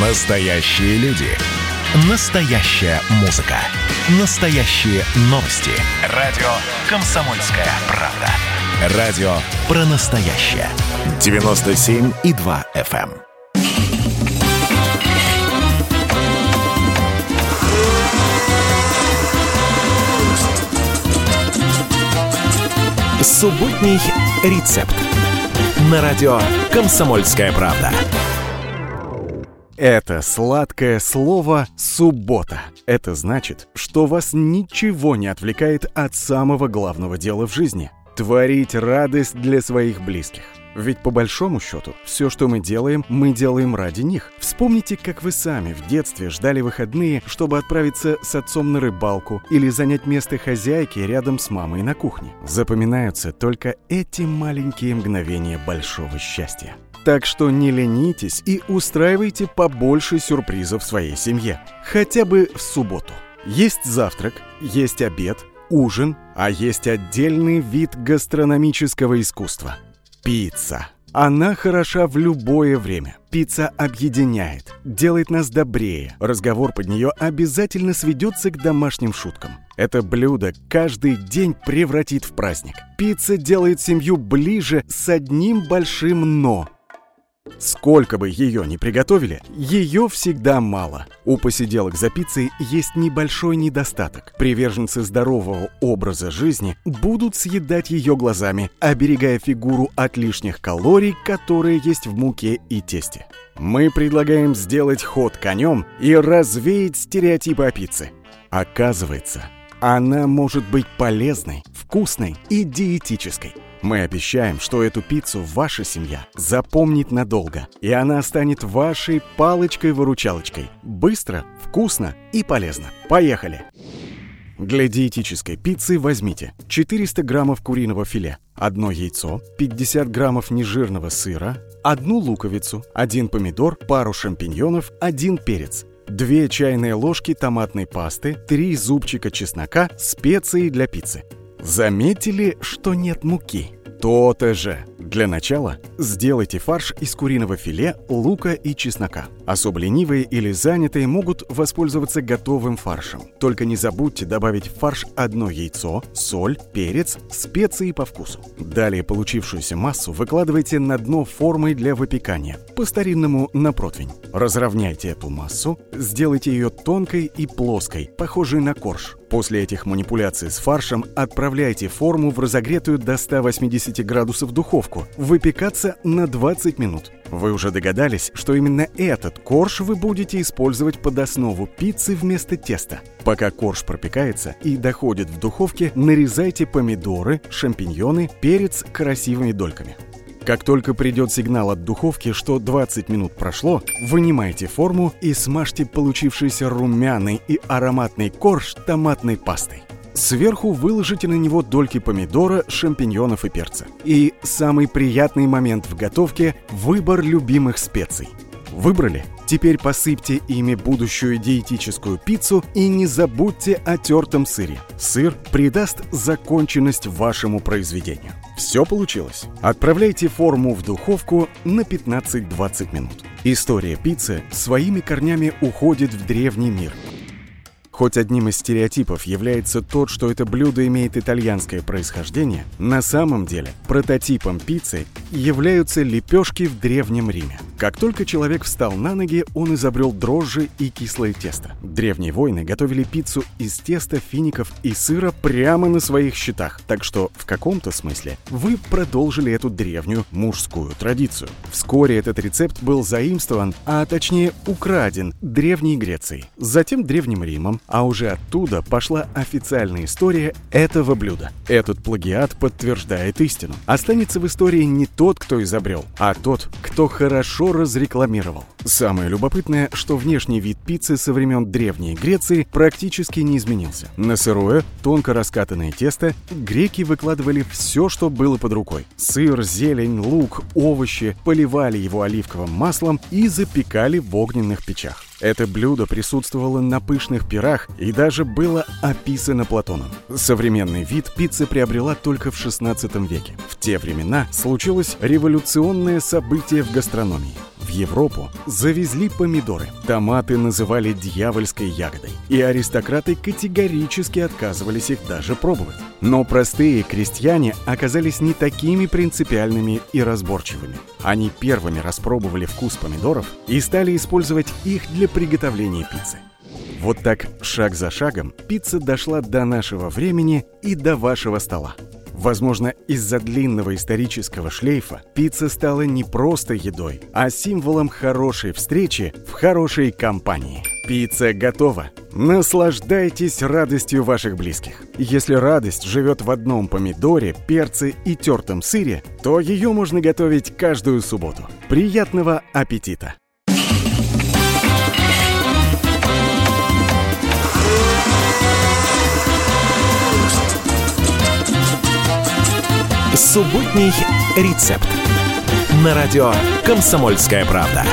Настоящие люди. Настоящая музыка. Настоящие новости. Радио «Комсомольская правда». Радио про настоящее. 97,2 FM. Субботний рецепт. На радио «Комсомольская правда». Это сладкое слово «суббота». Это значит, что вас ничего не отвлекает от самого главного дела в жизни – творить радость для своих близких. Ведь по большому счету, все, что мы делаем, мы делаем ради них. Вспомните, как вы сами в детстве ждали выходные, чтобы отправиться с отцом на рыбалку или занять место хозяйки рядом с мамой на кухне. Запоминаются только эти маленькие мгновения большого счастья. Так что не ленитесь и устраивайте побольше сюрпризов своей семье. Хотя бы в субботу. Есть завтрак, есть обед, ужин, а есть отдельный вид гастрономического искусства – Пицца. Она хороша в любое время. Пицца объединяет, делает нас добрее. Разговор под нее обязательно сведется к домашним шуткам. Это блюдо каждый день превратит в праздник. Пицца делает семью ближе с одним большим «но». Сколько бы ее ни приготовили, ее всегда мало. У посиделок за пиццей есть небольшой недостаток. Приверженцы здорового образа жизни будут съедать ее глазами, оберегая фигуру от лишних калорий, которые есть в муке и тесте. Мы предлагаем сделать ход конем и развеять стереотипы о пицце. Оказывается, она может быть полезной, вкусной и диетической. Мы обещаем, что эту пиццу ваша семья запомнит надолго, и она станет вашей палочкой-выручалочкой. Быстро, вкусно и полезно. Поехали! Для диетической пиццы возьмите 400 граммов куриного филе, одно яйцо, 50 граммов нежирного сыра, одну луковицу, один помидор, пару шампиньонов, один перец, 2 чайные ложки томатной пасты, 3 зубчика чеснока, специи для пиццы. Заметили, что нет муки? То-то же. Для начала сделайте фарш из куриного филе, лука и чеснока. Особо ленивые или занятые могут воспользоваться готовым фаршем. Только не забудьте добавить в фарш одно яйцо, соль, перец, специи по вкусу. Далее получившуюся массу выкладывайте на дно формой для выпекания, по-старинному на противень. Разровняйте эту массу, сделайте ее тонкой и плоской, похожей на корж. После этих манипуляций с фаршем отправляйте форму в разогретую до 180 градусов духовку, выпекаться на 20 минут. Вы уже догадались, что именно этот корж вы будете использовать под основу пиццы вместо теста. Пока корж пропекается и доходит в духовке, нарезайте помидоры, шампиньоны, перец красивыми дольками. Как только придет сигнал от духовки, что 20 минут прошло, вынимайте форму и смажьте получившийся румяный и ароматный корж томатной пастой. Сверху выложите на него дольки помидора, шампиньонов и перца. И самый приятный момент в готовке – выбор любимых специй. Выбрали? Теперь посыпьте ими будущую диетическую пиццу и не забудьте о тертом сыре. Сыр придаст законченность вашему произведению. Все получилось. Отправляйте форму в духовку на 15-20 минут. История пиццы своими корнями уходит в древний мир. Хоть одним из стереотипов является тот, что это блюдо имеет итальянское происхождение, на самом деле прототипом пиццы являются лепешки в Древнем Риме. Как только человек встал на ноги, он изобрел дрожжи и кислое тесто. Древние воины готовили пиццу из теста, фиников и сыра прямо на своих щитах, так что в каком-то смысле вы продолжили эту древнюю мужскую традицию. Вскоре этот рецепт был заимствован, а точнее украден Древней Грецией, затем Древним Римом, а уже оттуда пошла официальная история этого блюда. Этот плагиат подтверждает истину. Останется в истории не тот, кто изобрел, а тот, кто хорошо разрекламировал. Самое любопытное, что внешний вид пиццы со времен Древней Греции практически не изменился. На сырое, тонко раскатанное тесто греки выкладывали все, что было под рукой. Сыр, зелень, лук, овощи, поливали его оливковым маслом и запекали в огненных печах. Это блюдо присутствовало на пышных пирах и даже было описано Платоном. Современный вид пиццы приобрела только в 16 веке. В те времена случилось революционное событие в гастрономии. В Европу завезли помидоры. Томаты называли дьявольской ягодой, и аристократы категорически отказывались их даже пробовать. Но простые крестьяне оказались не такими принципиальными и разборчивыми. Они первыми распробовали вкус помидоров и стали использовать их для приготовления пиццы. Вот так, шаг за шагом, пицца дошла до нашего времени и до вашего стола. Возможно, из-за длинного исторического шлейфа пицца стала не просто едой, а символом хорошей встречи в хорошей компании. Пицца готова. Наслаждайтесь радостью ваших близких. Если радость живет в одном помидоре, перце и тертом сыре, то ее можно готовить каждую субботу. Приятного аппетита! Субботний рецепт. На радио «Комсомольская правда».